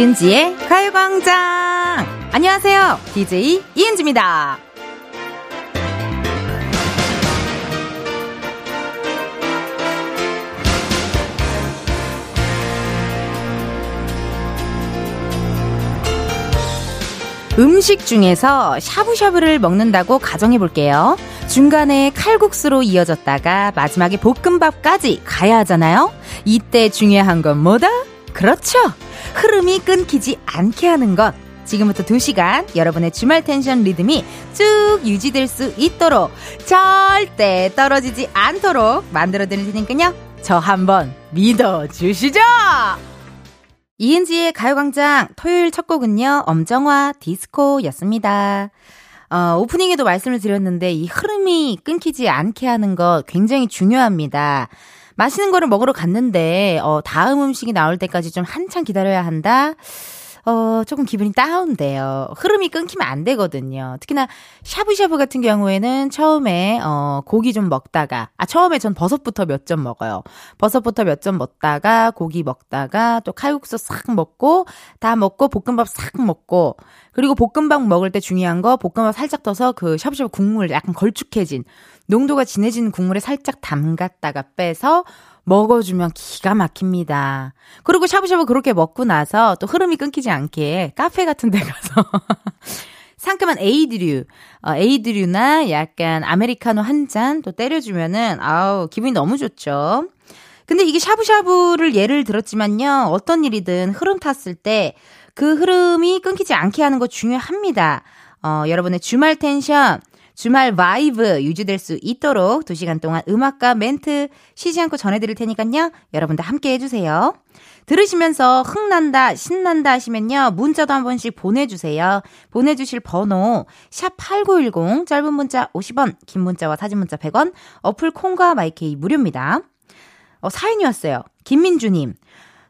이은지의 가요광장! 안녕하세요. DJ 이은지입니다. 음식 중에서 샤브샤브를 먹는다고 가정해 볼게요. 중간에 칼국수로 이어졌다가 마지막에 볶음밥까지 가야 하잖아요. 이때 중요한 건 뭐다? 그렇죠. 흐름이 끊기지 않게 하는 것. 지금부터 2시간 여러분의 주말 텐션 리듬이 쭉 유지될 수 있도록 절대 떨어지지 않도록 만들어 드릴 테니까요. 저 한번 믿어 주시죠! 이은지의 가요광장 토요일 첫 곡은요, 엄정화 디스코였습니다. 어, 오프닝에도 말씀을 드렸는데 이 흐름이 끊기지 않게 하는 것 굉장히 중요합니다. 맛있는 거를 먹으러 갔는데 어, 다음 음식이 나올 때까지 좀 한참 기다려야 한다. 어, 조금 기분이 다운돼요. 흐름이 끊기면 안 되거든요. 특히나 샤브샤브 같은 경우에는 처음에 어, 고기 좀 먹다가 아 처음에 전 버섯부터 몇 점 먹어요. 버섯부터 몇 점 먹다가 고기 먹다가 또 칼국수 싹 먹고 다 먹고 볶음밥 싹 먹고 그리고 볶음밥 먹을 때 중요한 거 볶음밥 살짝 떠서 그 샤브샤브 국물 약간 걸쭉해진 농도가 진해진 국물에 살짝 담갔다가 빼서 먹어주면 기가 막힙니다. 그리고 샤브샤브 그렇게 먹고 나서 또 흐름이 끊기지 않게 카페 같은 데 가서 상큼한 에이드류, 어, 에이드류나 약간 아메리카노 한 잔 또 때려주면은 아우 기분이 너무 좋죠. 근데 이게 샤브샤브를 예를 들었지만요. 어떤 일이든 흐름 탔을 때 그 흐름이 끊기지 않게 하는 거 중요합니다. 어, 여러분의 주말 텐션 주말 vibe 유지될 수 있도록 2시간 동안 음악과 멘트 쉬지 않고 전해드릴 테니까요. 여러분들 함께 해주세요. 들으시면서 흥난다, 신난다 하시면요. 문자도 한 번씩 보내주세요. 보내주실 번호 샵8910 짧은 문자 50원 긴 문자와 사진 문자 100원 어플 콩과 마이케이 무료입니다. 어, 사연이 왔어요. 김민주님.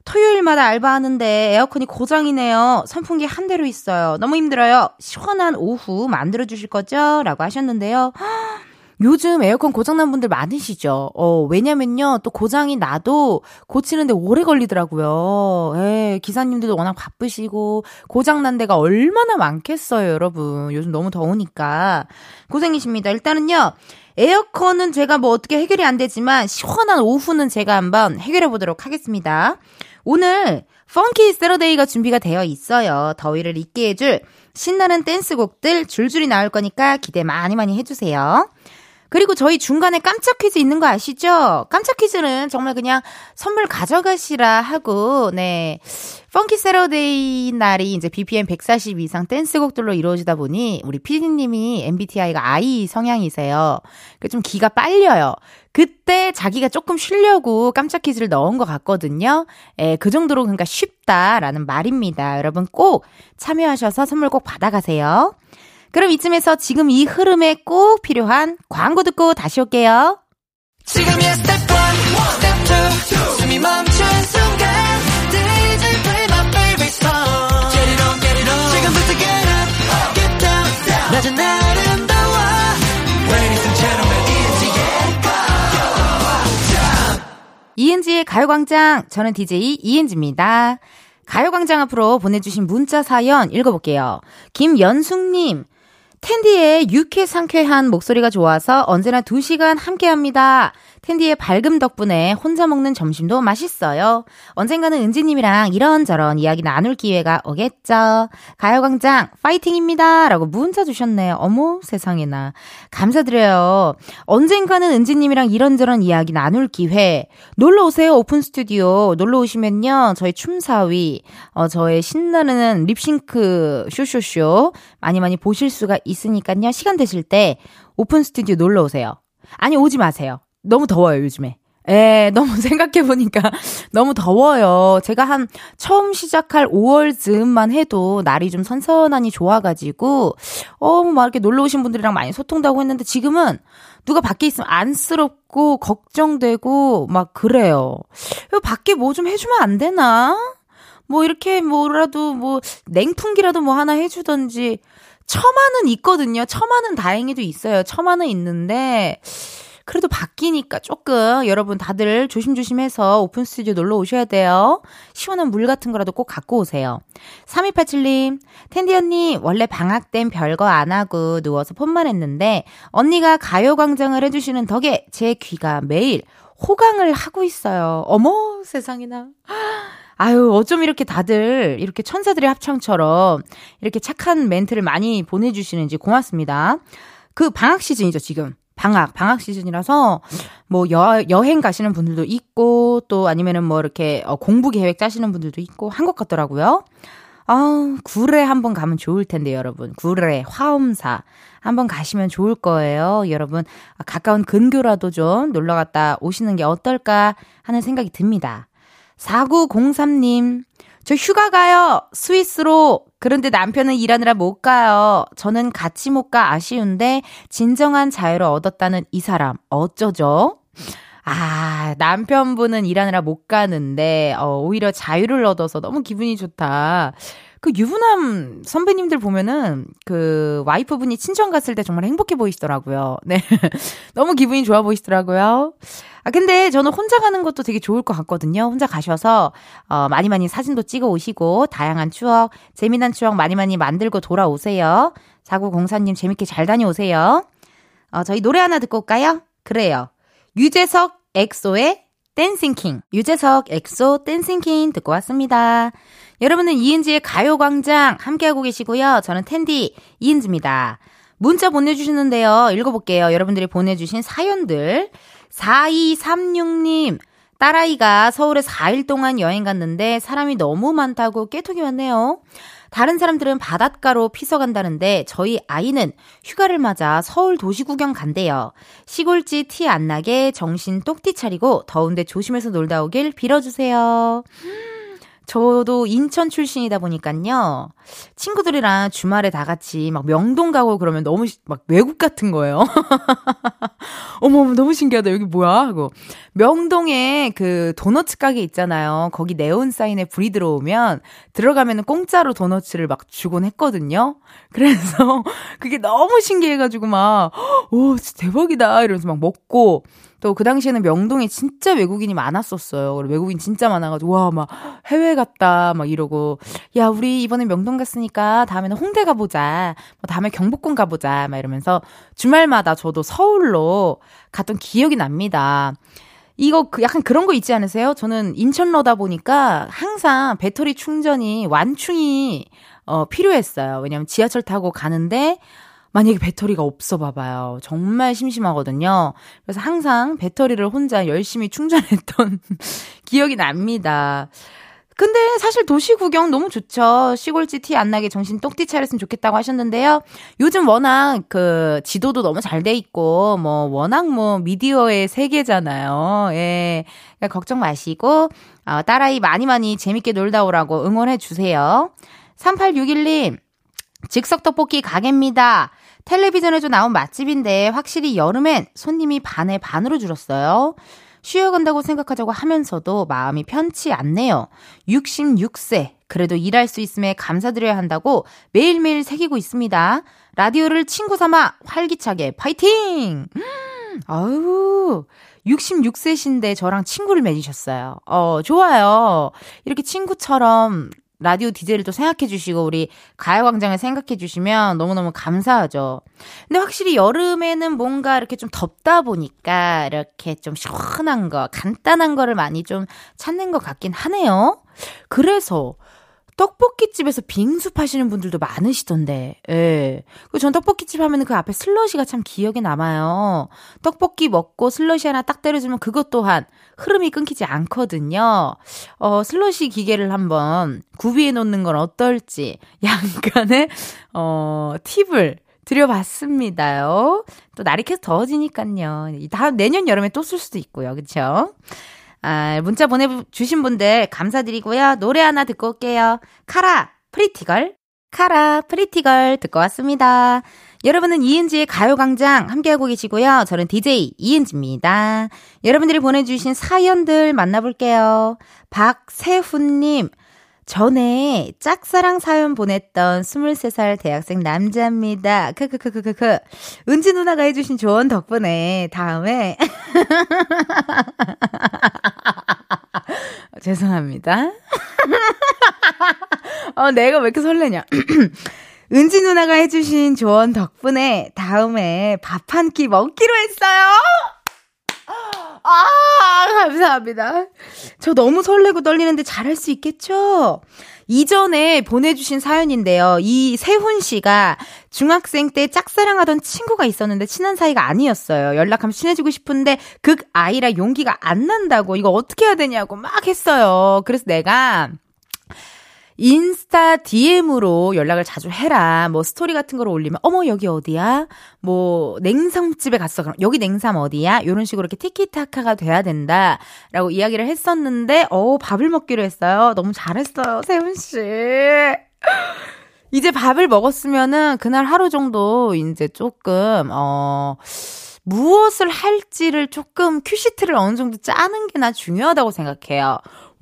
토요일마다 알바하는데 에어컨이 고장이네요. 선풍기 한 대로 있어요. 너무 힘들어요. 시원한 오후 만들어 주실 거죠? 라고 하셨는데요. 요즘 에어컨 고장난 분들 많으시죠? 어, 왜냐면요. 또 고장이 나도 고치는데 오래 걸리더라고요. 예, 기사님들도 워낙 바쁘시고, 고장난 데가 얼마나 많겠어요, 여러분. 요즘 너무 더우니까. 고생이십니다. 일단은요. 에어컨은 제가 뭐 어떻게 해결이 안 되지만, 시원한 오후는 제가 한번 해결해 보도록 하겠습니다. 오늘 펑키 세러데이가 준비가 되어 있어요. 더위를 잊게 해줄 신나는 댄스곡들 줄줄이 나올 거니까 기대 많이 많이 해주세요. 그리고 저희 중간에 깜짝 퀴즈 있는 거 아시죠? 깜짝 퀴즈는 정말 그냥 선물 가져가시라 하고, 네. 펑키 세러데이 날이 이제 BPM 140 이상 댄스곡들로 이루어지다 보니 우리 피디님이 MBTI가 I 성향이세요. 그 좀 기가 빨려요. 그때 자기가 조금 쉬려고 깜짝 퀴즈를 넣은 것 같거든요. 예, 그 정도로 그러니까 쉽다라는 말입니다. 여러분 꼭 참여하셔서 선물 꼭 받아가세요. 그럼 이쯤에서 지금 이 흐름에 꼭 필요한 광고 듣고 다시 올게요. 지금이야 스텝 1, 스텝 2, 숨이 멈춘 순간 DJ play my favorite song Get it on, get it on. 지금부터 get up, get down. 낮은 아름다워. Ladies and gentlemen, 이은지의 가요광장. 이은지의 가요광장. 저는 DJ 이은지입니다. 가요광장 앞으로 보내주신 문자 사연 읽어볼게요. 김연숙님, 텐디의 유쾌 상쾌한 목소리가 좋아서 언제나 2시간 함께 합니다. 텐디의 밝음 덕분에 혼자 먹는 점심도 맛있어요. 언젠가는 은지님이랑 이런저런 이야기 나눌 기회가 오겠죠. 가요광장 파이팅입니다. 라고 문자 주셨네요. 어머 세상에나. 감사드려요. 언젠가는 은지님이랑 이런저런 이야기 나눌 기회. 놀러 오세요. 오픈 스튜디오. 놀러 오시면요. 저희 춤사위, 어, 저의 신나는 립싱크 쇼쇼쇼 많이 많이 보실 수가 있으니까요. 시간 되실 때 오픈 스튜디오 놀러 오세요. 아니, 오지 마세요. 너무 더워요, 요즘에. 에, 너무 생각해보니까 너무 더워요. 제가 한 처음 시작할 5월 즈음만 해도 날이 좀 선선하니 좋아가지고, 어, 막 이렇게 놀러 오신 분들이랑 많이 소통도 하고 했는데 지금은 누가 밖에 있으면 안쓰럽고, 걱정되고, 막 그래요. 밖에 뭐 좀 해주면 안 되나? 뭐 이렇게 뭐라도 뭐 냉풍기라도 뭐 하나 해주던지, 처마는 있거든요. 처마는 다행히도 있어요. 처마는 있는데, 그래도 바뀌니까 조금 여러분 다들 조심조심해서 오픈 스튜디오 놀러 오셔야 돼요. 시원한 물 같은 거라도 꼭 갖고 오세요. 3287님, 텐디 언니, 원래 방학 땐 별거 안 하고 누워서 폰만 했는데, 언니가 가요광장을 해주시는 덕에 제 귀가 매일 호강을 하고 있어요. 어머, 세상에나. 아유, 어쩜 이렇게 다들 이렇게 천사들의 합창처럼 이렇게 착한 멘트를 많이 보내주시는지 고맙습니다. 그 방학 시즌이죠, 지금. 방학, 방학 시즌이라서 뭐 여, 여행 가시는 분들도 있고 또 아니면은 뭐 이렇게 어, 공부 계획 짜시는 분들도 있고 한 것 같더라고요. 아, 구례 한번 가면 좋을 텐데 여러분. 구례, 화엄사 한번 가시면 좋을 거예요. 여러분, 가까운 근교라도 좀 놀러 갔다 오시는 게 어떨까 하는 생각이 듭니다. 4903님, 저 휴가 가요! 스위스로! 그런데 남편은 일하느라 못 가요. 저는 같이 못 가 아쉬운데, 진정한 자유를 얻었다는 이 사람, 어쩌죠? 아, 남편분은 일하느라 못 가는데, 어, 오히려 자유를 얻어서 너무 기분이 좋다. 그 유부남 선배님들 보면은 그 와이프분이 친정 갔을 때 정말 행복해 보이시더라고요. 네. 너무 기분이 좋아 보이시더라고요. 아, 근데 저는 혼자 가는 것도 되게 좋을 것 같거든요. 혼자 가셔서, 어, 많이 많이 사진도 찍어 오시고, 다양한 추억, 재미난 추억 많이 많이 만들고 돌아오세요. 4904님 재밌게 잘 다녀오세요. 어, 저희 노래 하나 듣고 올까요? 그래요. 유재석 엑소의 Dancing King. 유재석 엑소 Dancing King 듣고 왔습니다. 여러분은 이은지의 가요광장 함께하고 계시고요. 저는 텐디 이은지입니다. 문자 보내주시는데요. 읽어볼게요. 여러분들이 보내주신 사연들. 4236님, 딸아이가 서울에 4일 동안 여행 갔는데 사람이 너무 많다고 깨톡이 왔네요. 다른 사람들은 바닷가로 피서 간다는데 저희 아이는 휴가를 맞아 서울 도시 구경 간대요. 시골지 티 안 나게 정신 똑띠 차리고 더운데 조심해서 놀다 오길 빌어주세요. 저도 인천 출신이다 보니까요. 친구들이랑 주말에 다 같이 막 명동 가고 그러면 너무 막 외국 같은 거예요. 어머, 너무 신기하다. 여기 뭐야? 하고. 명동에 그 도너츠 가게 있잖아요. 거기 네온 사인에 불이 들어오면 들어가면은 공짜로 도너츠를 막 주곤 했거든요. 그래서 그게 너무 신기해가지고 막, 오, 진짜 대박이다. 이러면서 막 먹고 또 그 당시에는 명동에 진짜 외국인이 많았었어요. 외국인 진짜 많아가지고, 와, 막 해외 갔다, 막 이러고, 야, 우리 이번에 명동 갔으니까 다음에는 홍대 가보자. 뭐 다음에 경복궁 가보자. 막 이러면서 주말마다 저도 서울로 갔던 기억이 납니다. 이거 그 약간 그런 거 있지 않으세요? 저는 인천로다 보니까 항상 배터리 충전이 완충이 어 필요했어요. 왜냐면 지하철 타고 가는데 만약에 배터리가 없어 봐봐요. 정말 심심하거든요. 그래서 항상 배터리를 혼자 열심히 충전했던 기억이 납니다. 근데 사실 도시 구경 너무 좋죠. 시골지 티 안 나게 정신 똑띠 차렸으면 좋겠다고 하셨는데요. 요즘 워낙 그 지도도 너무 잘 돼 있고 뭐 워낙 뭐 미디어의 세계잖아요. 예. 그러니까 걱정 마시고 어, 딸아이 많이 많이 재밌게 놀다 오라고 응원해 주세요. 3861님 즉석 떡볶이 가게입니다. 텔레비전에도 나온 맛집인데 확실히 여름엔 손님이 반에 반으로 줄었어요. 쉬어간다고 생각하자고 하면서도 마음이 편치 않네요. 66세. 그래도 일할 수 있음에 감사드려야 한다고 매일매일 새기고 있습니다. 라디오를 친구 삼아 활기차게 파이팅! 아유, 66세신데 저랑 친구를 맺으셨어요. 어, 좋아요. 이렇게 친구처럼 라디오 디제이를 또 생각해 주시고 우리 가요광장을 생각해 주시면 너무너무 감사하죠. 근데 확실히 여름에는 뭔가 이렇게 좀 덥다 보니까 이렇게 좀 시원한 거, 간단한 거를 많이 좀 찾는 것 같긴 하네요. 그래서 떡볶이집에서 빙수 파시는 분들도 많으시던데, 예. 그전 떡볶이집 하면 그 앞에 슬러시가 참 기억에 남아요. 떡볶이 먹고 슬러시 하나 딱 때려주면 그것 또한 흐름이 끊기지 않거든요. 어, 슬러시 기계를 한번 구비해 놓는 건 어떨지 약간의, 어, 팁을 드려봤습니다요. 또 날이 계속 더워지니까요. 다음 내년 여름에 또 쓸 수도 있고요. 그쵸? 아, 문자 보내주신 분들 감사드리고요. 노래 하나 듣고 올게요. 카라, Pretty Girl. 카라, Pretty Girl 듣고 왔습니다. 여러분은 이은지의 가요광장 함께하고 계시고요. 저는 DJ 이은지입니다. 여러분들이 보내주신 사연들 만나볼게요. 박세훈님, 전에 짝사랑 사연 보냈던 23살 대학생 남자입니다. 크크크크크크. 은지 누나가 해주신 조언 덕분에 다음에 죄송합니다. 어, 내가 왜 이렇게 설레냐. 은지 누나가 해주신 조언 덕분에 다음에 밥 한 끼 먹기로 했어요! 아, 감사합니다. 저 너무 설레고 떨리는데 잘할 수 있겠죠? 이전에 보내주신 사연인데요. 이 세훈 씨가 중학생 때 짝사랑하던 친구가 있었는데 친한 사이가 아니었어요. 연락하면 친해지고 싶은데 극 아이라 용기가 안 난다고 이거 어떻게 해야 되냐고 막 했어요. 그래서 내가 인스타 DM으로 연락을 자주 해라. 뭐 스토리 같은 걸 올리면 어머 여기 어디야? 뭐 냉삼집에 갔어. 그럼 여기 냉삼 어디야? 이런 식으로 이렇게 티키타카가 돼야 된다라고 이야기를 했었는데 어 밥을 먹기로 했어요. 너무 잘했어요. 세훈 씨. 이제 밥을 먹었으면은 그날 하루 정도 이제 조금 어 무엇을 할지를 조금 큐시트를 어느 정도 짜는 게나 중요하다고 생각해요.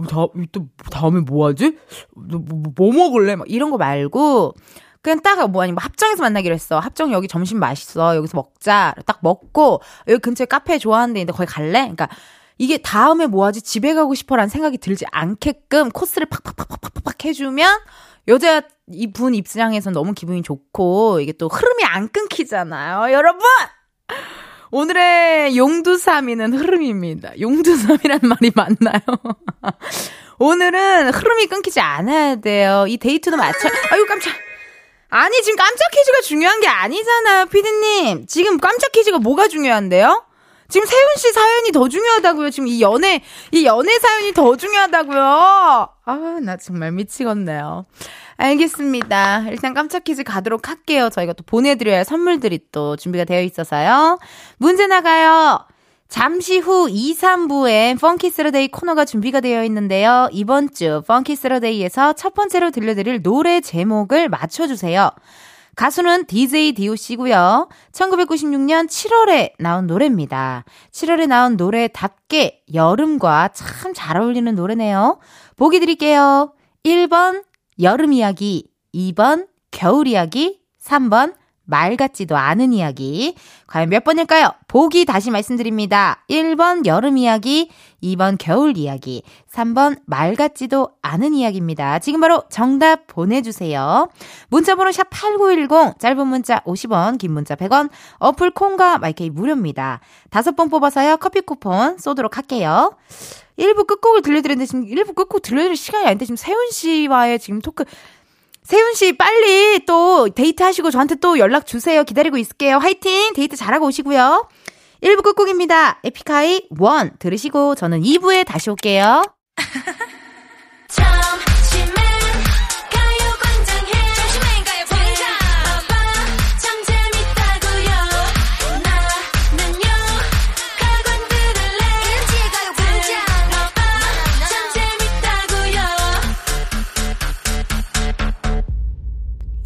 다, 또 다음에 뭐 하지? 뭐, 뭐, 뭐 먹을래? 막 이런 거 말고 그냥 딱뭐 아니 뭐 합정에서 만나기로 했어. 합정 여기 점심 맛있어. 여기서 먹자. 딱 먹고 여기 근처에 카페 좋아하는 데 있는데 거기 갈래? 그러니까 이게 다음에 뭐 하지? 집에 가고 싶어라는 생각이 들지 않게끔 코스를 팍팍팍팍팍팍 해주면 여자 이 분 입장에서 너무 기분이 좋고 이게 또 흐름이 안 끊기잖아요. 여러분! 오늘의 용두삼이는 흐름입니다. 용두삼이란 말이 맞나요? 오늘은 흐름이 끊기지 않아야 돼요. 이 데이트도 마찬, 아유, 깜짝. 아니, 지금 깜짝 퀴즈가 중요한 게 아니잖아요, 피디님. 지금 깜짝 퀴즈가 뭐가 중요한데요? 지금 세훈 씨 사연이 더 중요하다고요. 지금 이 연애, 이 연애 사연이 더 중요하다고요. 아, 나 정말 미치겠네요. 알겠습니다. 일단 깜짝 퀴즈 가도록 할게요. 저희가 또 보내드려야 할 선물들이 또 준비가 되어 있어서요. 문제 나가요. 잠시 후 2, 3부에 Funky Saturday 코너가 준비가 되어 있는데요. 이번 주 Funky Saturday에서 첫 번째로 들려드릴 노래 제목을 맞춰주세요. 가수는 DJ DOC고요. 1996년 7월에 나온 노래입니다. 7월에 나온 노래답게 여름과 참 잘 어울리는 노래네요. 보기 드릴게요. 1번 여름 이야기, 2번 겨울 이야기, 3번 말 같지도 않은 이야기. 과연 몇 번일까요? 보기 다시 말씀드립니다. 1번 여름 이야기, 2번 겨울 이야기, 3번 말 같지도 않은 이야기입니다. 지금 바로 정답 보내주세요. 문자번호 샵 8910, 짧은 문자 50원, 긴 문자 100원, 어플 콩과 마이케이 무료입니다. 다섯 번 뽑아서요, 커피 쿠폰 쏘도록 할게요. 1부 끝곡을 들려드렸는데 지금 1부 끝곡 들려드릴 시간이 아닌데 지금 세훈 씨와의 지금 토크 세훈 씨 빨리 또 데이트 하시고 저한테 또 연락 주세요. 기다리고 있을게요. 화이팅! 데이트 잘하고 오시고요. 1부 끝곡입니다. 에픽하이 1 들으시고 저는 2부에 다시 올게요.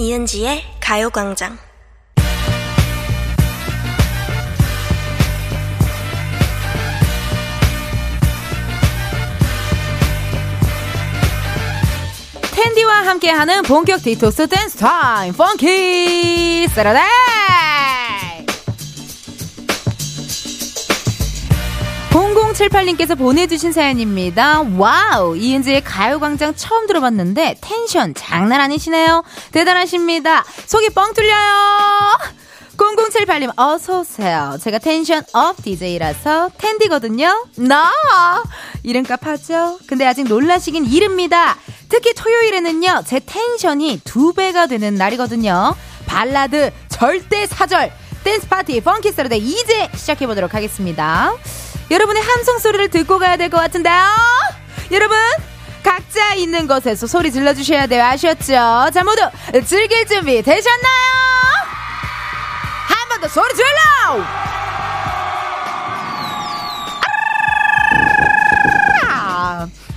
이은지의 가요광장. 텐디와 함께하는 본격 디토스 댄스 타임 Funky Saturday 0078님께서 보내주신 사연입니다. Wow! 이은지의 가요광장 처음 들어봤는데 텐션 장난 아니시네요. 대단하십니다. 속이 뻥 뚫려요! 0078님, 어서오세요. 제가 tension up DJ라서 텐디거든요. 나! 이름값 하죠? 근데 아직 놀라시긴 이릅니다. 특히 토요일에는요, 제 tension이 두 배가 되는 날이거든요. 발라드 절대 사절 댄스 파티 Funky Saturday 이제 시작해보도록 하겠습니다. 여러분의 함성 소리를 듣고 가야 될 것 같은데요. 여러분 각자 있는 곳에서 소리 질러 주셔야 돼요. 아셨죠? 자 모두 즐길 준비 되셨나요? 한 번 더 소리 질러!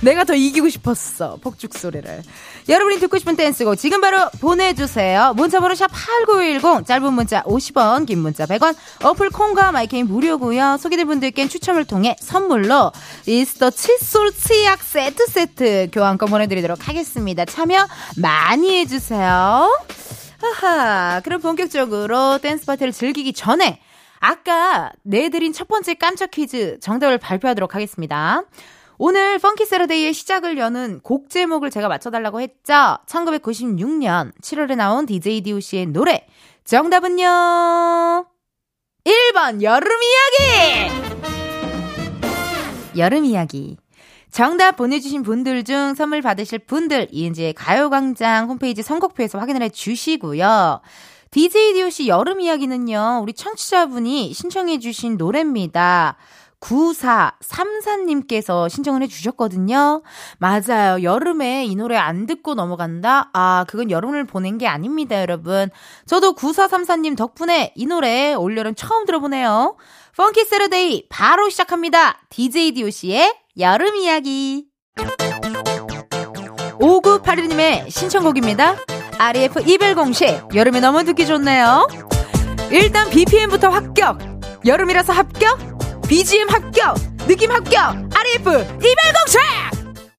내가 더 이기고 싶었어. 폭죽 소리를. 여러분이 듣고 싶은 댄스곡 지금 바로 보내주세요. 문자번호 샵 8910 짧은 문자 50원 긴 문자 100원 어플 콩과 마이케인 무료고요. 소개된 분들께 추첨을 통해 선물로 이스터 칫솔 치약 세트 세트 교환권 보내드리도록 하겠습니다. 참여 많이 해주세요. 하하 그럼 본격적으로 댄스 파티를 즐기기 전에 아까 내드린 첫 번째 깜짝 퀴즈 정답을 발표하도록 하겠습니다. 오늘 Funky Saturday의 시작을 여는 곡 제목을 제가 맞춰달라고 했죠. 1996년 7월에 나온 DJ DOC의 노래. 정답은요. 1번 여름 이야기! 여름 이야기. 정답 보내주신 분들 중 선물 받으실 분들 이은지의 가요광장 홈페이지 선곡표에서 확인을 해 주시고요. DJ DOC 여름 이야기는요, 우리 청취자분이 신청해주신 노래입니다. 9434님께서 신청을 해주셨거든요. 맞아요. 여름에 이 노래 안 듣고 넘어간다? 아, 그건 여름을 보낸 게 아닙니다, 여러분. 저도 9434님 덕분에 이 노래 올여름 처음 들어보네요. 펑키 세러데이 바로 시작합니다. DJ DOC의 여름 이야기. 5981님의 신청곡입니다. REF 이별 공식. 여름이 너무 듣기 좋네요. 일단 BPM부터 합격. 여름이라서 합격. BGM 합격! 느낌 합격! RF 이별공식!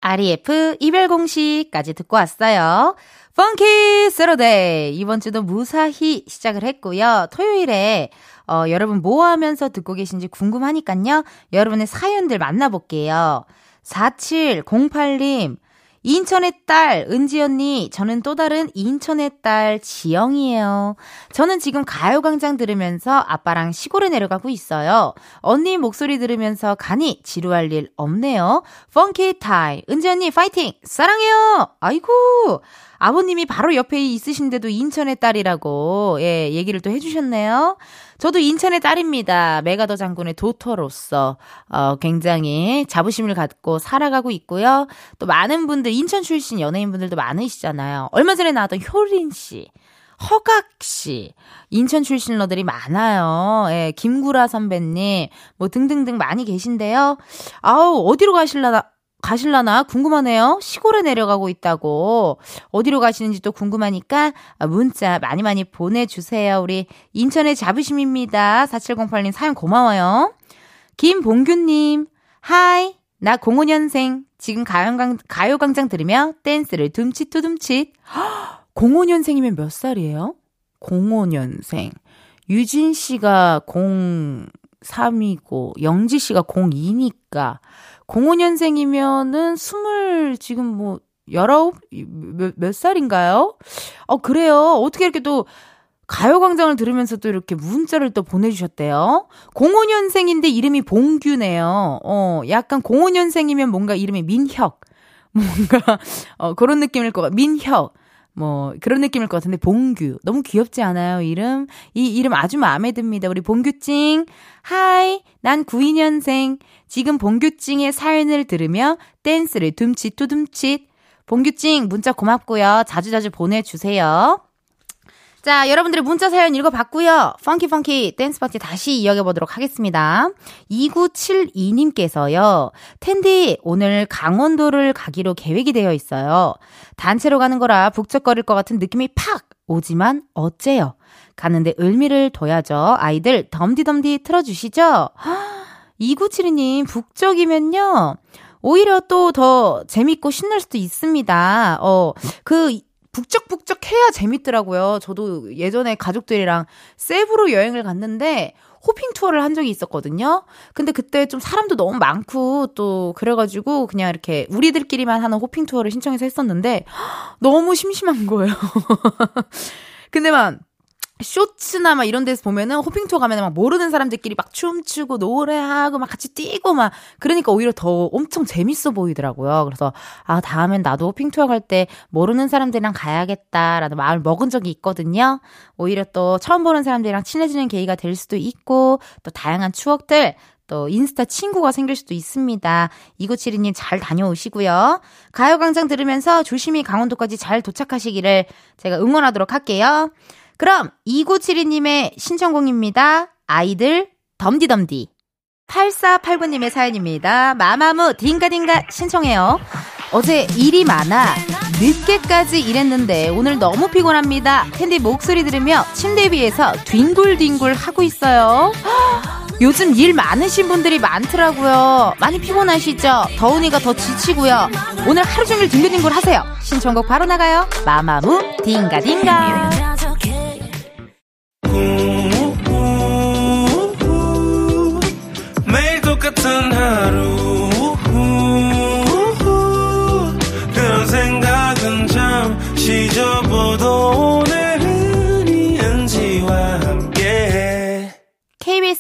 REF 이별공식까지 듣고 왔어요. 펑키 세러데이 이번 주도 무사히 시작을 했고요. 토요일에 어, 여러분 뭐 하면서 듣고 계신지 궁금하니까요. 여러분의 사연들 만나볼게요. 4708님 인천의 딸, 은지 언니, 저는 또 다른 인천의 딸, 지영이에요. 저는 지금 가요광장 들으면서 아빠랑 시골에 내려가고 있어요. 언니 목소리 들으면서 가니 지루할 일 없네요. Funky Time. 은지 언니, 파이팅! 사랑해요! 아이고! 아버님이 바로 옆에 있으신데도 인천의 딸이라고, 예, 얘기를 또 해주셨네요. 저도 인천의 딸입니다. 맥아더 장군의 daughter로서, 어, 굉장히 자부심을 갖고 살아가고 있고요. 또 많은 분들, 인천 출신 연예인분들도 많으시잖아요. 얼마 전에 나왔던 효린 씨. 허각 씨, 인천 출신러들이 많아요. 예, 김구라 선배님, 뭐 등등등 많이 계신데요. 아우, 어디로 가실라나, 가실라나 궁금하네요. 시골에 내려가고 있다고. 어디로 가시는지 또 궁금하니까 문자 많이 많이 보내주세요. 우리 인천의 자부심입니다. 4708님 사연 고마워요. 김봉규님, 하이. 나 05년생. 지금 가요광, 가요광장 들으며 댄스를 둠칫투둠칫. 05년생이면 몇 살이에요? 05년생. 유진 씨가 03이고, 영지 씨가 02니까. 05년생이면은 스물 지금 뭐 열아홉 몇, 몇 살인가요? 어 그래요. 어떻게 이렇게 또 가요광장을 들으면서 또 이렇게 문자를 또 보내주셨대요. 05년생인데 이름이 봉규네요. 어, 약간 05년생이면 뭔가 이름이 민혁. 뭔가, 어, 그런 느낌일 것 같아. 민혁. 뭐 그런 느낌일 것 같은데 봉규. 너무 귀엽지 않아요 이름? 이 이름 아주 마음에 듭니다. 우리 봉규찡. Hi 난 92년생. 지금 봉규찡의 사연을 들으며 댄스를 둠칫 두둠칫. 봉규찡 문자 고맙고요. 자주자주 보내주세요 자, 여러분들의 문자 사연 읽어봤고요. funky funky 댄스 파티 다시 이어가 보도록 하겠습니다. 2972님께서요. 텐디, 오늘 강원도를 가기로 계획이 되어 있어요. 단체로 가는 거라 북적거릴 것 같은 느낌이 팍 오지만 어째요? 가는데 의미를 둬야죠. 아이들 덤디덤디 틀어주시죠. 2972님, 북적이면요. 오히려 또 더 재밌고 신날 수도 있습니다. 어, 그 북적북적 해야 재밌더라고요. 저도 예전에 가족들이랑 세부로 여행을 갔는데 호핑 투어를 한 적이 있었거든요. 근데 그때 좀 사람도 너무 많고 또 그래가지고 그냥 이렇게 우리들끼리만 하는 호핑 투어를 신청해서 했었는데 너무 심심한 거예요. 근데 막 쇼츠나 막 이런 데서 보면은 호핑투어 가면 막 모르는 사람들끼리 막 춤추고 노래하고 막 같이 뛰고 막 그러니까 오히려 더 엄청 재밌어 보이더라고요. 그래서 아 다음엔 나도 호핑투어 갈 때 모르는 사람들이랑 가야겠다라는 마음을 먹은 적이 있거든요. 오히려 또 처음 보는 사람들이랑 친해지는 계기가 될 수도 있고 또 다양한 추억들 또 인스타 친구가 생길 수도 있습니다. 이구칠이님 잘 다녀오시고요. 가요광장 들으면서 조심히 강원도까지 잘 도착하시기를 제가 응원하도록 할게요. 그럼 2972님의 신청곡입니다. 아이들 덤디덤디. 8489님의 사연입니다. 마마무 딩가딩가 신청해요. 어제 일이 많아 늦게까지 일했는데 오늘 너무 피곤합니다. 캔디 목소리 들으며 침대 위에서 뒹굴뒹굴 하고 있어요. 요즘 일 많으신 분들이 많더라고요. 많이 피곤하시죠? 더우니까 더 지치고요. 오늘 하루 종일 뒹굴뒹굴 하세요. 신청곡 바로 나가요. 마마무 딩가딩가.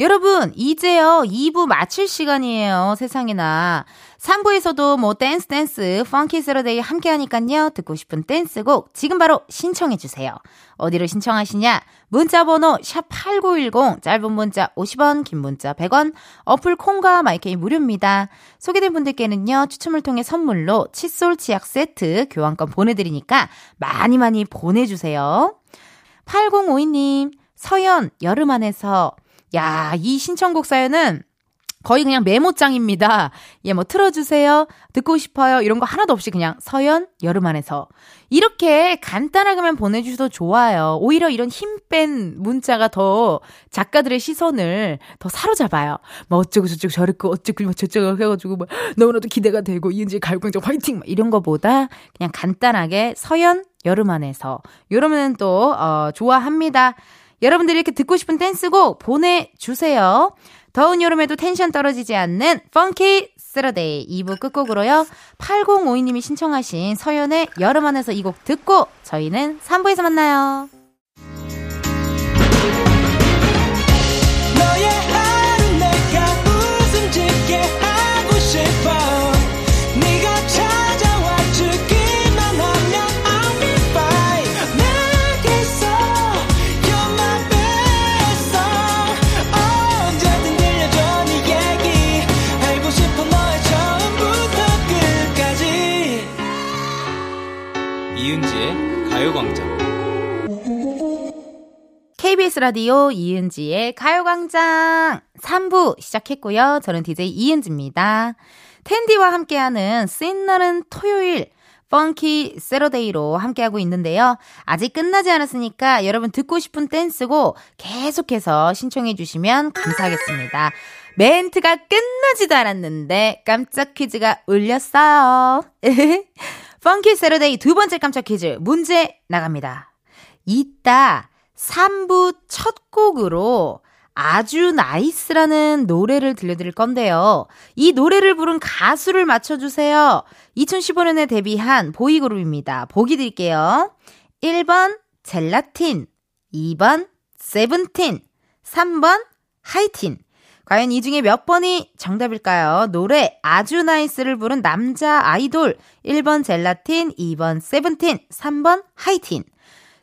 여러분, 이제요, 2부 마칠 시간이에요. 세상에나. 3부에서도 뭐 댄스 댄스, Funky Saturday 함께 하니깐요. 듣고 싶은 댄스곡 지금 바로 신청해 주세요. 어디로 신청하시냐? 문자 번호 샵8910, 짧은 문자 50원, 긴 문자 100원, 어플 콩과 마이케이 무료입니다. 소개된 분들께는요, 추첨을 통해 선물로 칫솔 치약 세트 교환권 보내 드리니까 많이 많이 보내 주세요. 8052님, 서연, 여름 안에서. 야, 이 신청곡 사연은 거의 그냥 메모장입니다. 예, 뭐 틀어주세요. 듣고 싶어요. 이런 거 하나도 없이 그냥 서연, 여름 안에서. 이렇게 간단하게만 보내주셔도 좋아요. 오히려 이런 힘 뺀 문자가 더 작가들의 시선을 더 사로잡아요. 뭐 어쩌고 저쩌고 저랬고 어쩌고 뭐 저쩌고 해가지고 뭐 너무나도 기대가 되고 이은지 가요광장 화이팅! 이런 거보다 그냥 간단하게 서연, 여름 안에서. 이러면 또, 어, 좋아합니다. 여러분들이 이렇게 듣고 싶은 댄스곡 보내주세요. 더운 여름에도 텐션 떨어지지 않는 Funky Saturday 2부 끝곡으로요. 8052님이 신청하신 서연의 여름 안에서 이 곡 듣고 저희는 3부에서 만나요. KBS 라디오 이은지의 가요광장 3부 시작했고요. 저는 DJ 이은지입니다. 텐디와 함께하는 씬나는 토요일 Funky Saturday로 함께하고 있는데요. 아직 끝나지 않았으니까 여러분 듣고 싶은 댄스곡 계속해서 신청해 주시면 감사하겠습니다. 멘트가 끝나지도 않았는데 깜짝 퀴즈가 울렸어요. Funky Saturday 두 번째 깜짝 퀴즈 문제 나갑니다. 이따 3부 첫 곡으로 아주 nice라는 노래를 들려드릴 건데요. 이 노래를 부른 가수를 맞춰주세요. 2015년에 데뷔한 보이그룹입니다. 보기 드릴게요. 1번 젤라틴, 2번 세븐틴, 3번 하이틴. 과연 이 중에 몇 번이 정답일까요? 노래 아주 nice를 부른 남자 아이돌 1번 젤라틴, 2번 세븐틴, 3번 하이틴.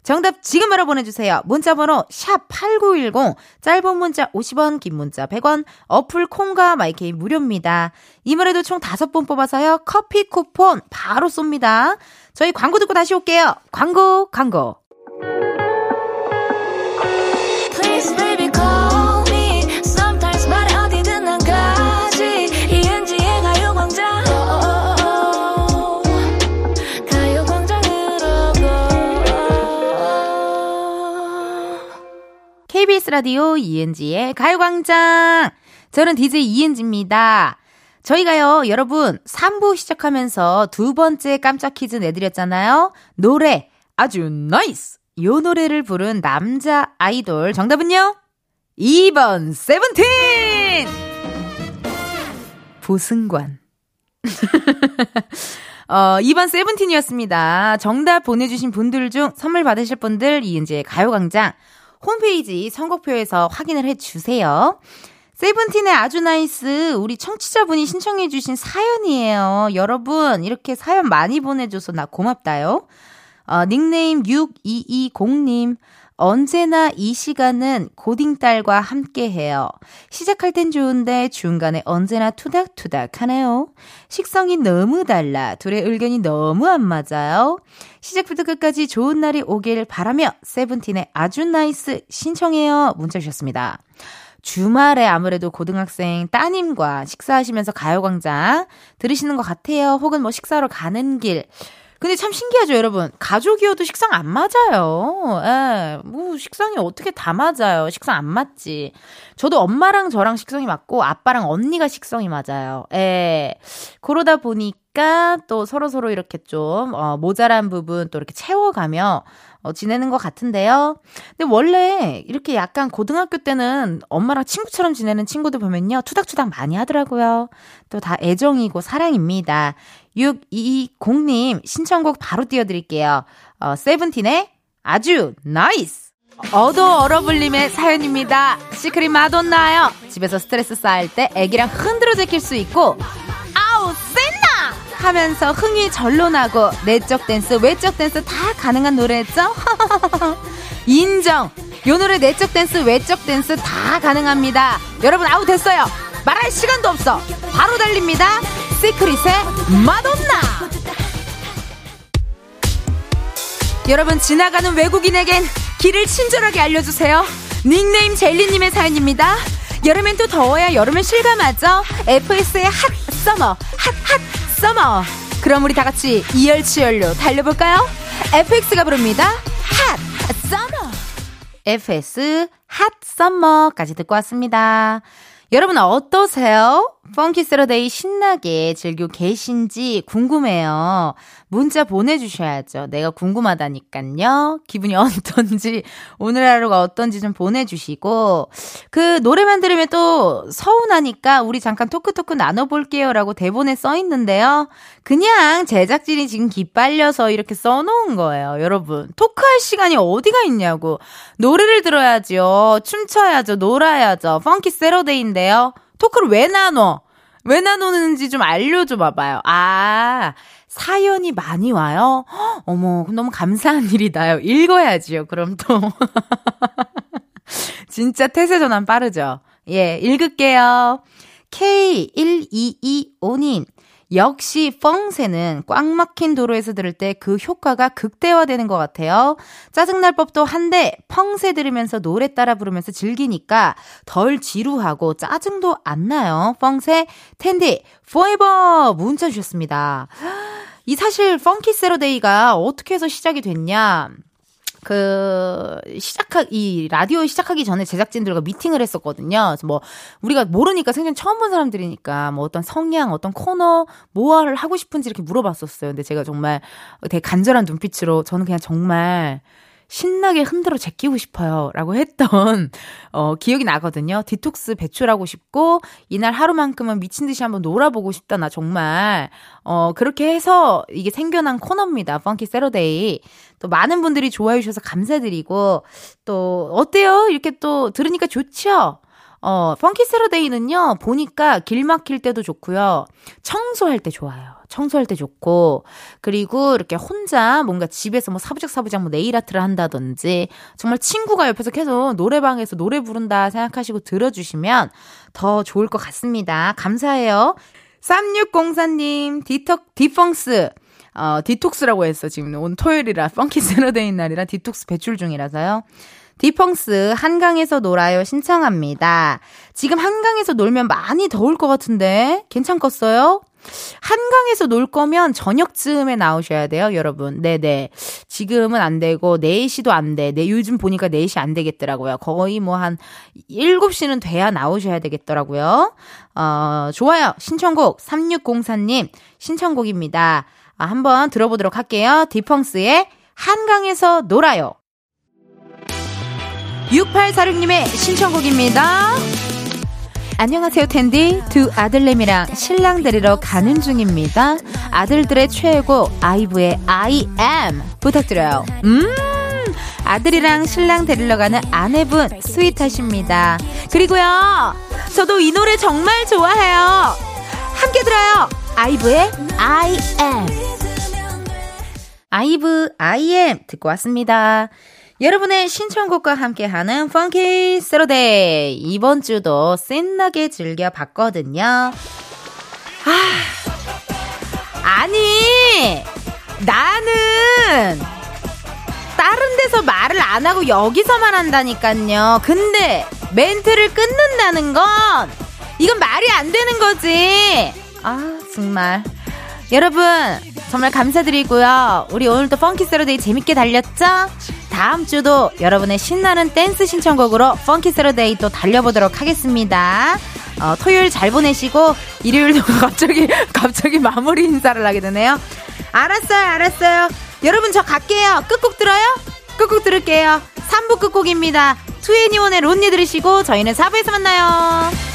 정답 지금 바로 보내주세요. 문자번호 샵8910 짧은 문자 50원 긴 문자 100원 어플 콩과 마이케이 무료입니다. 이번에도 총 5분 뽑아서요. 커피 쿠폰 바로 쏩니다. 저희 광고 듣고 다시 올게요. 광고 광고 라디오 이은지의 가요광장. 저는 DJ 이은지입니다. 저희가요, 여러분, 3부 시작하면서 두 번째 깜짝 퀴즈 내드렸잖아요. 노래, 아주 nice! 요 노래를 부른 남자 아이돌. 정답은요? 2번, 세븐틴! 부승관. 어, 2번 세븐틴이었습니다. 정답 보내주신 분들 중 선물 받으실 분들 이은지의 가요광장 홈페이지 선곡표에서 확인을 해주세요. 세븐틴의 아주 nice 우리 청취자분이 신청해 주신 사연이에요. 여러분 이렇게 사연 많이 보내줘서 나 고맙다요. 어, 닉네임 6220님 언제나 이 시간은 고딩딸과 함께 해요. 시작할 땐 좋은데 중간에 언제나 투닥투닥 하네요. 식성이 너무 달라. 둘의 의견이 너무 안 맞아요. 시작부터 끝까지 좋은 날이 오길 바라며 세븐틴의 아주 nice 신청해요. 문자 주셨습니다. 주말에 아무래도 고등학생 따님과 식사하시면서 가요광장 들으시는 것 같아요. 혹은 뭐 식사하러 가는 길. 근데 참 신기하죠, 여러분. 가족이어도 식성 안 맞아요. 예, 뭐, 식성이 어떻게 다 맞아요. 식성 안 맞지. 저도 엄마랑 저랑 식성이 맞고, 아빠랑 언니가 식성이 맞아요. 예. 그러다 보니까 또 서로서로 이렇게 좀, 어, 모자란 부분 또 이렇게 채워가며, 어, 지내는 것 같은데요. 근데 원래 이렇게 약간 고등학교 때는 엄마랑 친구처럼 지내는 친구들 보면요. 투닥투닥 많이 하더라고요. 또 다 애정이고 사랑입니다. 6220님 신청곡 바로 띄워드릴게요. 어, 세븐틴의 아주 nice! 어도 얼어불림의 사연입니다. 시크릿 마돈나요. 집에서 스트레스 쌓일 때 애기랑 흔들어 제낄 수 있고! 하면서 흥이 절로 나고 내적 댄스 외적 댄스 다 가능한 노래죠? 인정! 요 노래 내적 댄스 외적 댄스 다 가능합니다. 여러분 아우 됐어요. 말할 시간도 없어. 바로 달립니다. 시크릿의 마돈나! 여러분 지나가는 외국인에겐 길을 친절하게 알려주세요. 닉네임 젤리님의 사연입니다. 여름엔 또 더워야 여름을 실감하죠. FX의 Hot Summer, Hot Hot Summer. 그럼 우리 다 같이 이열치열로 달려볼까요? FX가 부릅니다. Hot Summer. FS 핫 서머까지 듣고 왔습니다. 여러분 어떠세요? Funky Saturday 신나게 즐기고 계신지 궁금해요. 문자 보내주셔야죠. 내가 궁금하다니깐요. 기분이 어떤지, 오늘 하루가 어떤지 좀 보내주시고, 그 노래만 들으면 또 서운하니까 우리 잠깐 토크토크 나눠볼게요. 라고 대본에 써있는데요. 그냥 제작진이 지금 기빨려서 이렇게 써놓은 거예요. 여러분. 토크할 시간이 어디가 있냐고. 노래를 들어야죠. 춤춰야죠. 놀아야죠. 펑키 세러데이인데요. 토크를 왜 나눠? 왜 나누는지 좀 알려줘 봐봐요. 아, 사연이 많이 와요? 헉, 어머, 너무 감사한 일이다요. 읽어야지요, 그럼 또. 진짜 태세 전환 빠르죠? 예, 읽을게요. K1225님. 역시 펑새는 꽉 막힌 도로에서 들을 때 그 효과가 극대화되는 것 같아요. 짜증날 법도 한데 펑새 들으면서 노래 따라 부르면서 즐기니까 덜 지루하고 짜증도 안 나요. 펑새 텐디 포에버 문자 주셨습니다. 이 사실 펑키 세러데이가 어떻게 해서 시작이 됐냐? 그 시작하 이 라디오 시작하기 전에 제작진들과 미팅을 했었거든요. 그래서 뭐 우리가 모르니까 생전 처음 본 사람들이니까 뭐 어떤 성향, 어떤 코너 뭐를 하고 싶은지 이렇게 물어봤었어요. 근데 제가 정말 되게 간절한 눈빛으로 저는 그냥 정말 신나게 흔들어 제끼고 싶어요. 라고 했던, 어, 기억이 나거든요. 디톡스 배출하고 싶고, 이날 하루만큼은 미친 듯이 한번 놀아보고 싶다. 나 정말, 어, 그렇게 해서 이게 생겨난 코너입니다. Funky Saturday. 또 많은 분들이 좋아해 주셔서 감사드리고, 또, 어때요? 이렇게 또 들으니까 좋죠? 어, 펑키 세러데이는요, 보니까 길 막힐 때도 좋고요. 청소할 때 좋아요. 청소할 때 좋고, 그리고 이렇게 혼자 뭔가 집에서 뭐 사부작사부작 뭐 네일 아트를 한다든지, 정말 친구가 옆에서 계속 노래방에서 노래 부른다 생각하시고 들어주시면 더 좋을 것 같습니다. 감사해요. 3604님, 디톡, 디펑스. 어, 디톡스라고 했어. 지금 오늘 토요일이라, Funky Saturday 날이라 디톡스 배출 중이라서요. 딕펑스 한강에서 놀아요 신청합니다. 지금 한강에서 놀면 많이 더울 것 같은데 괜찮겠어요? 한강에서 놀 거면 저녁쯤에 나오셔야 돼요, 여러분. 네네. 지금은 안 되고, 4시도 안 돼. 네, 요즘 보니까 4시 안 되겠더라고요. 거의 뭐 한 7시는 돼야 나오셔야 되겠더라고요. 어, 좋아요. 신청곡 3604님 신청곡입니다. 아, 한번 들어보도록 할게요. 디펑스의 한강에서 놀아요. 6846님의 신청곡입니다. 안녕하세요, 텐디. 두 아들내미랑 신랑 데리러 가는 중입니다. 아들들의 최고, 아이브의 I am. 부탁드려요. 음! 아들이랑 신랑 데리러 가는 아내분, 스윗하십니다. 그리고요, 저도 이 노래 정말 좋아해요. 함께 들어요. 아이브의 I am. 아이브, I am. 듣고 왔습니다. 여러분의 신청곡과 함께하는 펑키 세로데이 이번 주도 신나게 즐겨봤거든요. 아, 아니 나는 다른 데서 말을 안 하고 여기서만 한다니까요. 근데 멘트를 끊는다는 건 이건 말이 안 되는 거지. 아 정말 여러분 정말 감사드리고요. 우리 오늘도 Funky Saturday 재밌게 달렸죠? 다음 주도 여러분의 신나는 댄스 신청곡으로 Funky Saturday 또 달려보도록 하겠습니다. 어, 토요일 잘 보내시고 일요일도 갑자기 갑자기 마무리 인사를 하게 되네요. 알았어요, 알았어요. 여러분 저 갈게요. 끝곡 들어요? 끝곡 들을게요. 3부 끝곡입니다. 투애니원의 론니 들으시고 저희는 4부에서 만나요.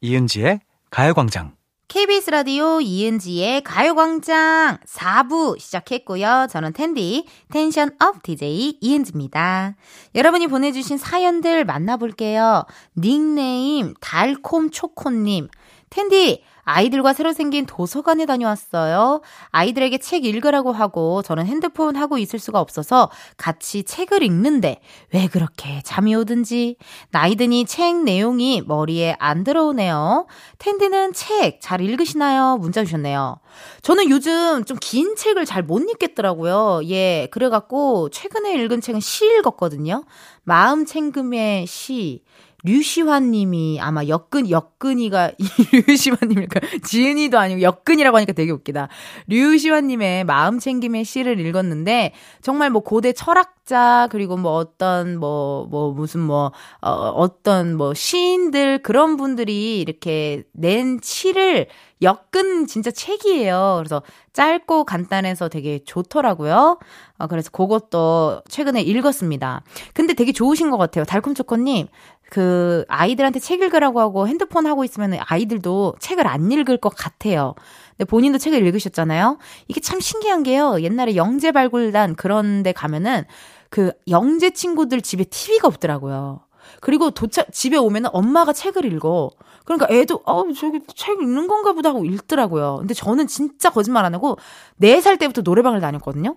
이은지의 가요광장. KBS 라디오 이은지의 가요광장 4부 시작했고요. 저는 텐디, tension up DJ 이은지입니다. 여러분이 보내주신 사연들 만나볼게요. 닉네임 달콤 초코님. 텐디, 아이들과 새로 생긴 도서관에 다녀왔어요. 아이들에게 책 읽으라고 하고 저는 핸드폰 하고 있을 수가 없어서 같이 책을 읽는데 왜 그렇게 잠이 오든지 나이 드니 책 내용이 머리에 안 들어오네요. 텐디는 책 잘 읽으시나요? 문자 주셨네요. 저는 요즘 좀 긴 책을 잘 못 읽겠더라고요. 예, 그래갖고 최근에 읽은 책은 시 읽었거든요. 마음 챙김의 시. 류시환 님이 아마 역근, 역근이가, 류시환 님일까? 지은이도 아니고 역근이라고 하니까 되게 웃기다. 류시환 님의 마음 챙김의 시를 읽었는데, 정말 뭐 고대 철학자, 그리고 뭐 어떤 뭐, 뭐 무슨 뭐, 어, 어떤 뭐 시인들 그런 분들이 이렇게 낸 시를 엮은 진짜 책이에요. 그래서 짧고 간단해서 되게 좋더라고요. 어, 그래서 그것도 최근에 읽었습니다. 근데 되게 좋으신 것 같아요. 달콤초코님. 그 아이들한테 책 읽으라고 하고 핸드폰 하고 있으면 아이들도 책을 안 읽을 것 같아요. 근데 본인도 책을 읽으셨잖아요. 이게 참 신기한 게요. 옛날에 영재 발굴단 그런 데 가면은 그 영재 친구들 집에 TV가 없더라고요. 그리고 도착 집에 오면은 엄마가 책을 읽어. 그러니까 애도 어 저기 책 읽는 건가 보다 하고 읽더라고요. 근데 저는 진짜 거짓말 안 하고 4살 때부터 노래방을 다녔거든요.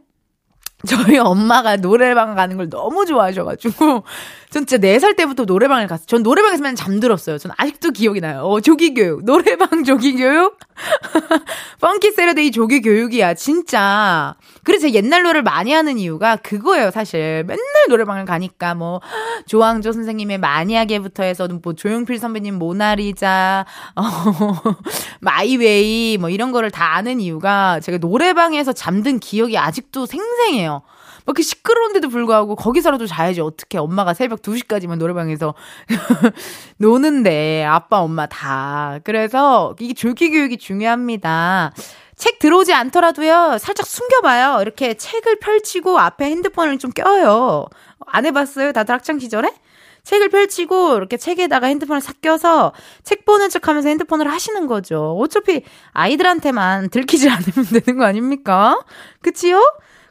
저희 엄마가 노래방 가는 걸 너무 좋아하셔가지고, 전 진짜 4살 때부터 노래방을 갔어요. 전 노래방에서만 잠들었어요. 전 아직도 기억이 나요. 어, 조기교육. 노래방 조기교육? Funky Saturday 조기교육이야, 진짜. 그래서 옛날 노래를 많이 하는 이유가 그거예요, 사실. 맨날 노래방을 가니까, 뭐, 조항조 선생님의 만약에부터 해서, 뭐, 조용필 선배님 모나리자, 어, My Way, 뭐, 이런 거를 다 아는 이유가 제가 노래방에서 잠든 기억이 아직도 생생해요. 막 이렇게 시끄러운데도 불구하고 거기서라도 자야지 어떻게 엄마가 새벽 2시까지만 노래방에서 노는데 아빠 엄마 다 그래서 이게 조기 교육이 중요합니다. 책 들어오지 않더라도요 살짝 숨겨봐요. 이렇게 책을 펼치고 앞에 핸드폰을 좀 껴요. 안 해봤어요? 다들 학창 시절에? 책을 펼치고 이렇게 책에다가 핸드폰을 싹 껴서 책 보는 척 하면서 핸드폰을 하시는 거죠. 어차피 아이들한테만 들키지 않으면 되는 거 아닙니까? 그치요?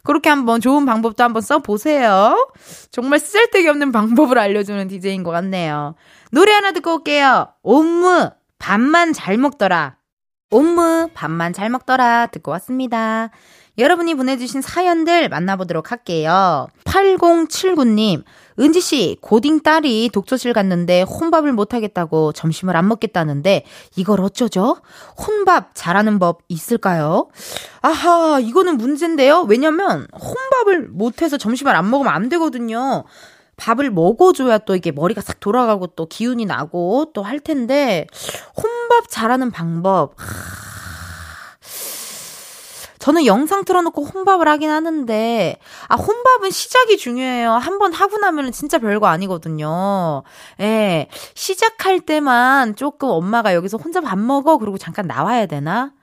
그렇게 한번 좋은 방법도 한번 써보세요. 정말 쓸데기 없는 방법을 알려주는 DJ인 것 같네요. 노래 하나 듣고 올게요. 옴무, 밥만 잘 먹더라. 옴무, 밥만 잘 먹더라. 듣고 왔습니다. 여러분이 보내주신 사연들 만나보도록 할게요. 8079님, 은지씨, 고딩 딸이 독서실 갔는데 혼밥을 못하겠다고 점심을 안 먹겠다는데 이걸 어쩌죠? 혼밥 잘하는 법 있을까요? 아하, 이거는 문제인데요. 왜냐면 혼밥을 못해서 점심을 안 먹으면 안 되거든요. 밥을 먹어줘야 또 이게 머리가 싹 돌아가고 또 기운이 나고 또 할 텐데 혼밥 잘하는 방법. 하... 저는 영상 틀어놓고 혼밥을 하긴 하는데, 아, 혼밥은 시작이 중요해요. 한 번 하고 나면은 진짜 별거 아니거든요. 예. 시작할 때만 조금 엄마가 여기서 혼자 밥 먹어. 그러고 잠깐 나와야 되나?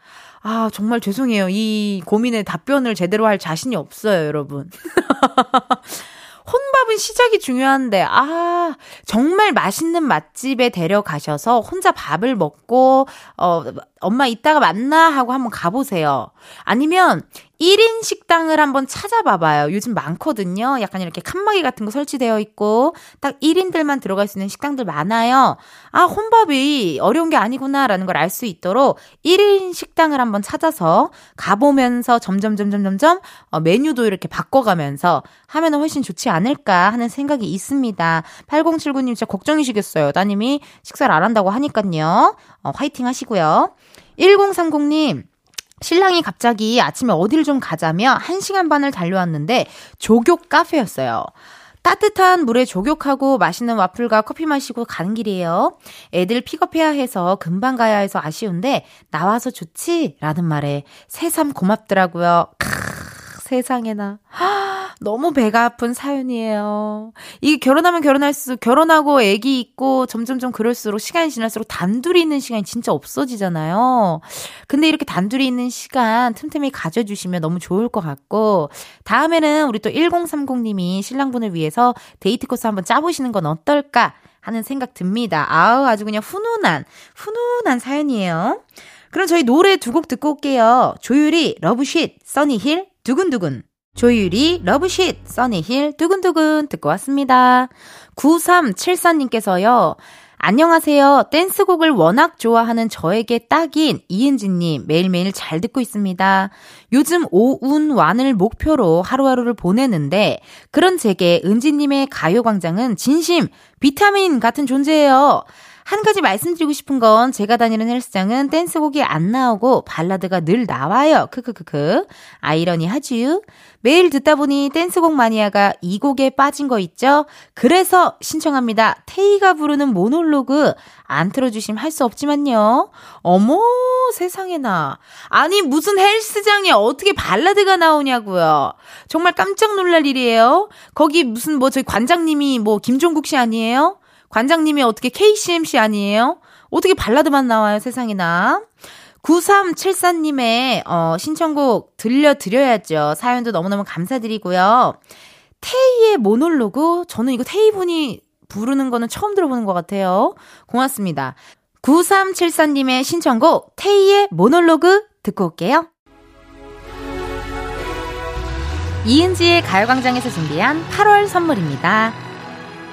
아, 정말 죄송해요. 이 고민에 답변을 제대로 할 자신이 없어요, 여러분. 혼밥은 시작이 중요한데, 아, 정말 맛있는 맛집에 데려가셔서 혼자 밥을 먹고, 어, 엄마 이따가 만나 하고 한번 가보세요. 아니면 1인 식당을 한번 찾아봐봐요. 요즘 많거든요. 약간 이렇게 칸막이 같은 거 설치되어 있고, 딱 1인들만 들어갈 수 있는 식당들 많아요. 아, 혼밥이 어려운 게 아니구나라는 걸 알 수 있도록 1인 식당을 한번 찾아서 가보면서 점점, 점점, 점점 어, 메뉴도 이렇게 바꿔가면서 하면 훨씬 좋지 않을까 하는 생각이 있습니다. 8079님 진짜 걱정이시겠어요. 따님이 식사를 안 한다고 하니깐요. 어, 화이팅 하시고요. 1030님, 신랑이 갑자기 아침에 어딜 좀 가자며 1시간 반을 달려왔는데 조교 카페였어요. 따뜻한 물에 조격하고 맛있는 와플과 커피 마시고 가는 길이에요. 애들 픽업해야 해서 금방 가야 해서 아쉬운데 나와서 좋지? 라는 말에 새삼 고맙더라고요. 크, 세상에나. 너무 배가 아픈 사연이에요. 이게 결혼하면 결혼할수록 결혼하고 아기 있고 점점점 그럴수록 시간이 지날수록 단둘이 있는 시간이 진짜 없어지잖아요. 근데 이렇게 단둘이 있는 시간 틈틈이 가져주시면 너무 좋을 것 같고 다음에는 우리 또 1030님이 신랑분을 위해서 데이트 코스 한번 짜보시는 건 어떨까 하는 생각 듭니다. 아우 아주 그냥 훈훈한 훈훈한 사연이에요. 그럼 저희 노래 두 곡 듣고 올게요. 조유리 러브쉿 써니힐 두근두근 조유리 러브쉿 써니힐 두근두근 듣고 왔습니다. 9374님께서요. 안녕하세요. 댄스곡을 워낙 좋아하는 저에게 딱인 이은지님 매일매일 잘 듣고 있습니다. 요즘 오운완을 목표로 하루하루를 보내는데 그런 제게 은지님의 가요광장은 진심 비타민 같은 존재예요. 한 가지 말씀드리고 싶은 건 제가 다니는 헬스장은 댄스곡이 안 나오고 발라드가 늘 나와요. 크크크크. 아이러니 하쥬. 매일 듣다 보니 댄스곡 마니아가 이 곡에 빠진 거 있죠? 그래서 신청합니다. 테이가 부르는 모놀로그 안 틀어주시면 할수 없지만요. 어머 세상에나. 아니 무슨 헬스장에 어떻게 발라드가 나오냐고요. 정말 깜짝 놀랄 일이에요. 거기 무슨 뭐 저희 관장님이 뭐 김종국 씨 아니에요? 관장님이 어떻게 KCMC 아니에요? 어떻게 발라드만 나와요, 세상에나. 9374님의 어, 신청곡 들려드려야죠. 사연도 너무너무 감사드리고요. 테이의 모놀로그, 저는 이거 테이 분이 부르는 거는 처음 들어보는 것 같아요. 고맙습니다. 9374님의 신청곡, 테이의 모놀로그 듣고 올게요. 이은지의 가요광장에서 준비한 8월 선물입니다.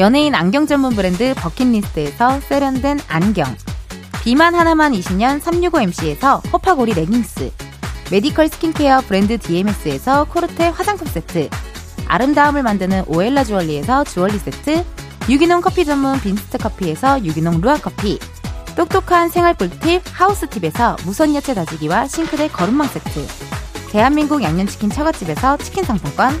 연예인 안경 전문 브랜드 버킷리스트에서 세련된 안경. 비만 하나만 20년 365MC에서 호파고리 레깅스. 메디컬 스킨케어 브랜드 DMS에서 코르테 화장품 세트. 아름다움을 만드는 오엘라 주얼리에서 주얼리 세트. 유기농 커피 전문 빈스트 커피에서 유기농 루아 커피. 똑똑한 생활 꿀팁 하우스팁에서 무선 야채 다지기와 싱크대 거름망 세트. 대한민국 양념치킨 처갓집에서 치킨 상품권.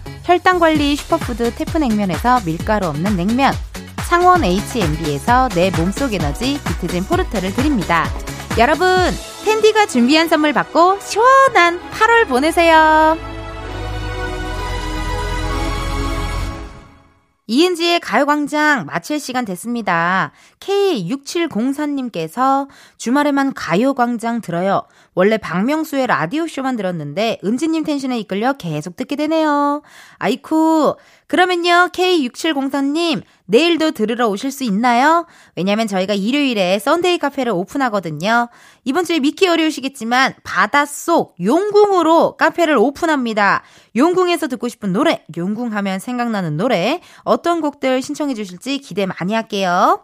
혈당관리 슈퍼푸드 태프냉면에서 밀가루 없는 냉면, 창원 H&B에서 내 몸속 에너지 비트젠 포르테를 드립니다. 여러분, 텐디가 준비한 선물 받고 시원한 8월 보내세요. 이은지의 가요광장 마칠 시간 됐습니다. K6704님께서 주말에만 가요광장 들어요. 원래 박명수의 라디오쇼만 들었는데 은지님 텐션에 이끌려 계속 듣게 되네요. 아이쿠. 그러면요, K6704님, 내일도 들으러 오실 수 있나요? 왜냐면 저희가 일요일에 Sunday 카페를 오픈하거든요. 이번 주에 믿기 어려우시겠지만 바닷속 용궁으로 카페를 오픈합니다. 용궁에서 듣고 싶은 노래, 용궁 하면 생각나는 노래, 어떤 곡들 신청해 주실지 기대 많이 할게요.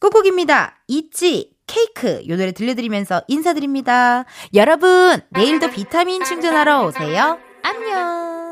끝곡입니다. 있지, 케이크. 요 노래 들려드리면서 인사드립니다. 여러분, 내일도 비타민 충전하러 오세요. 안녕.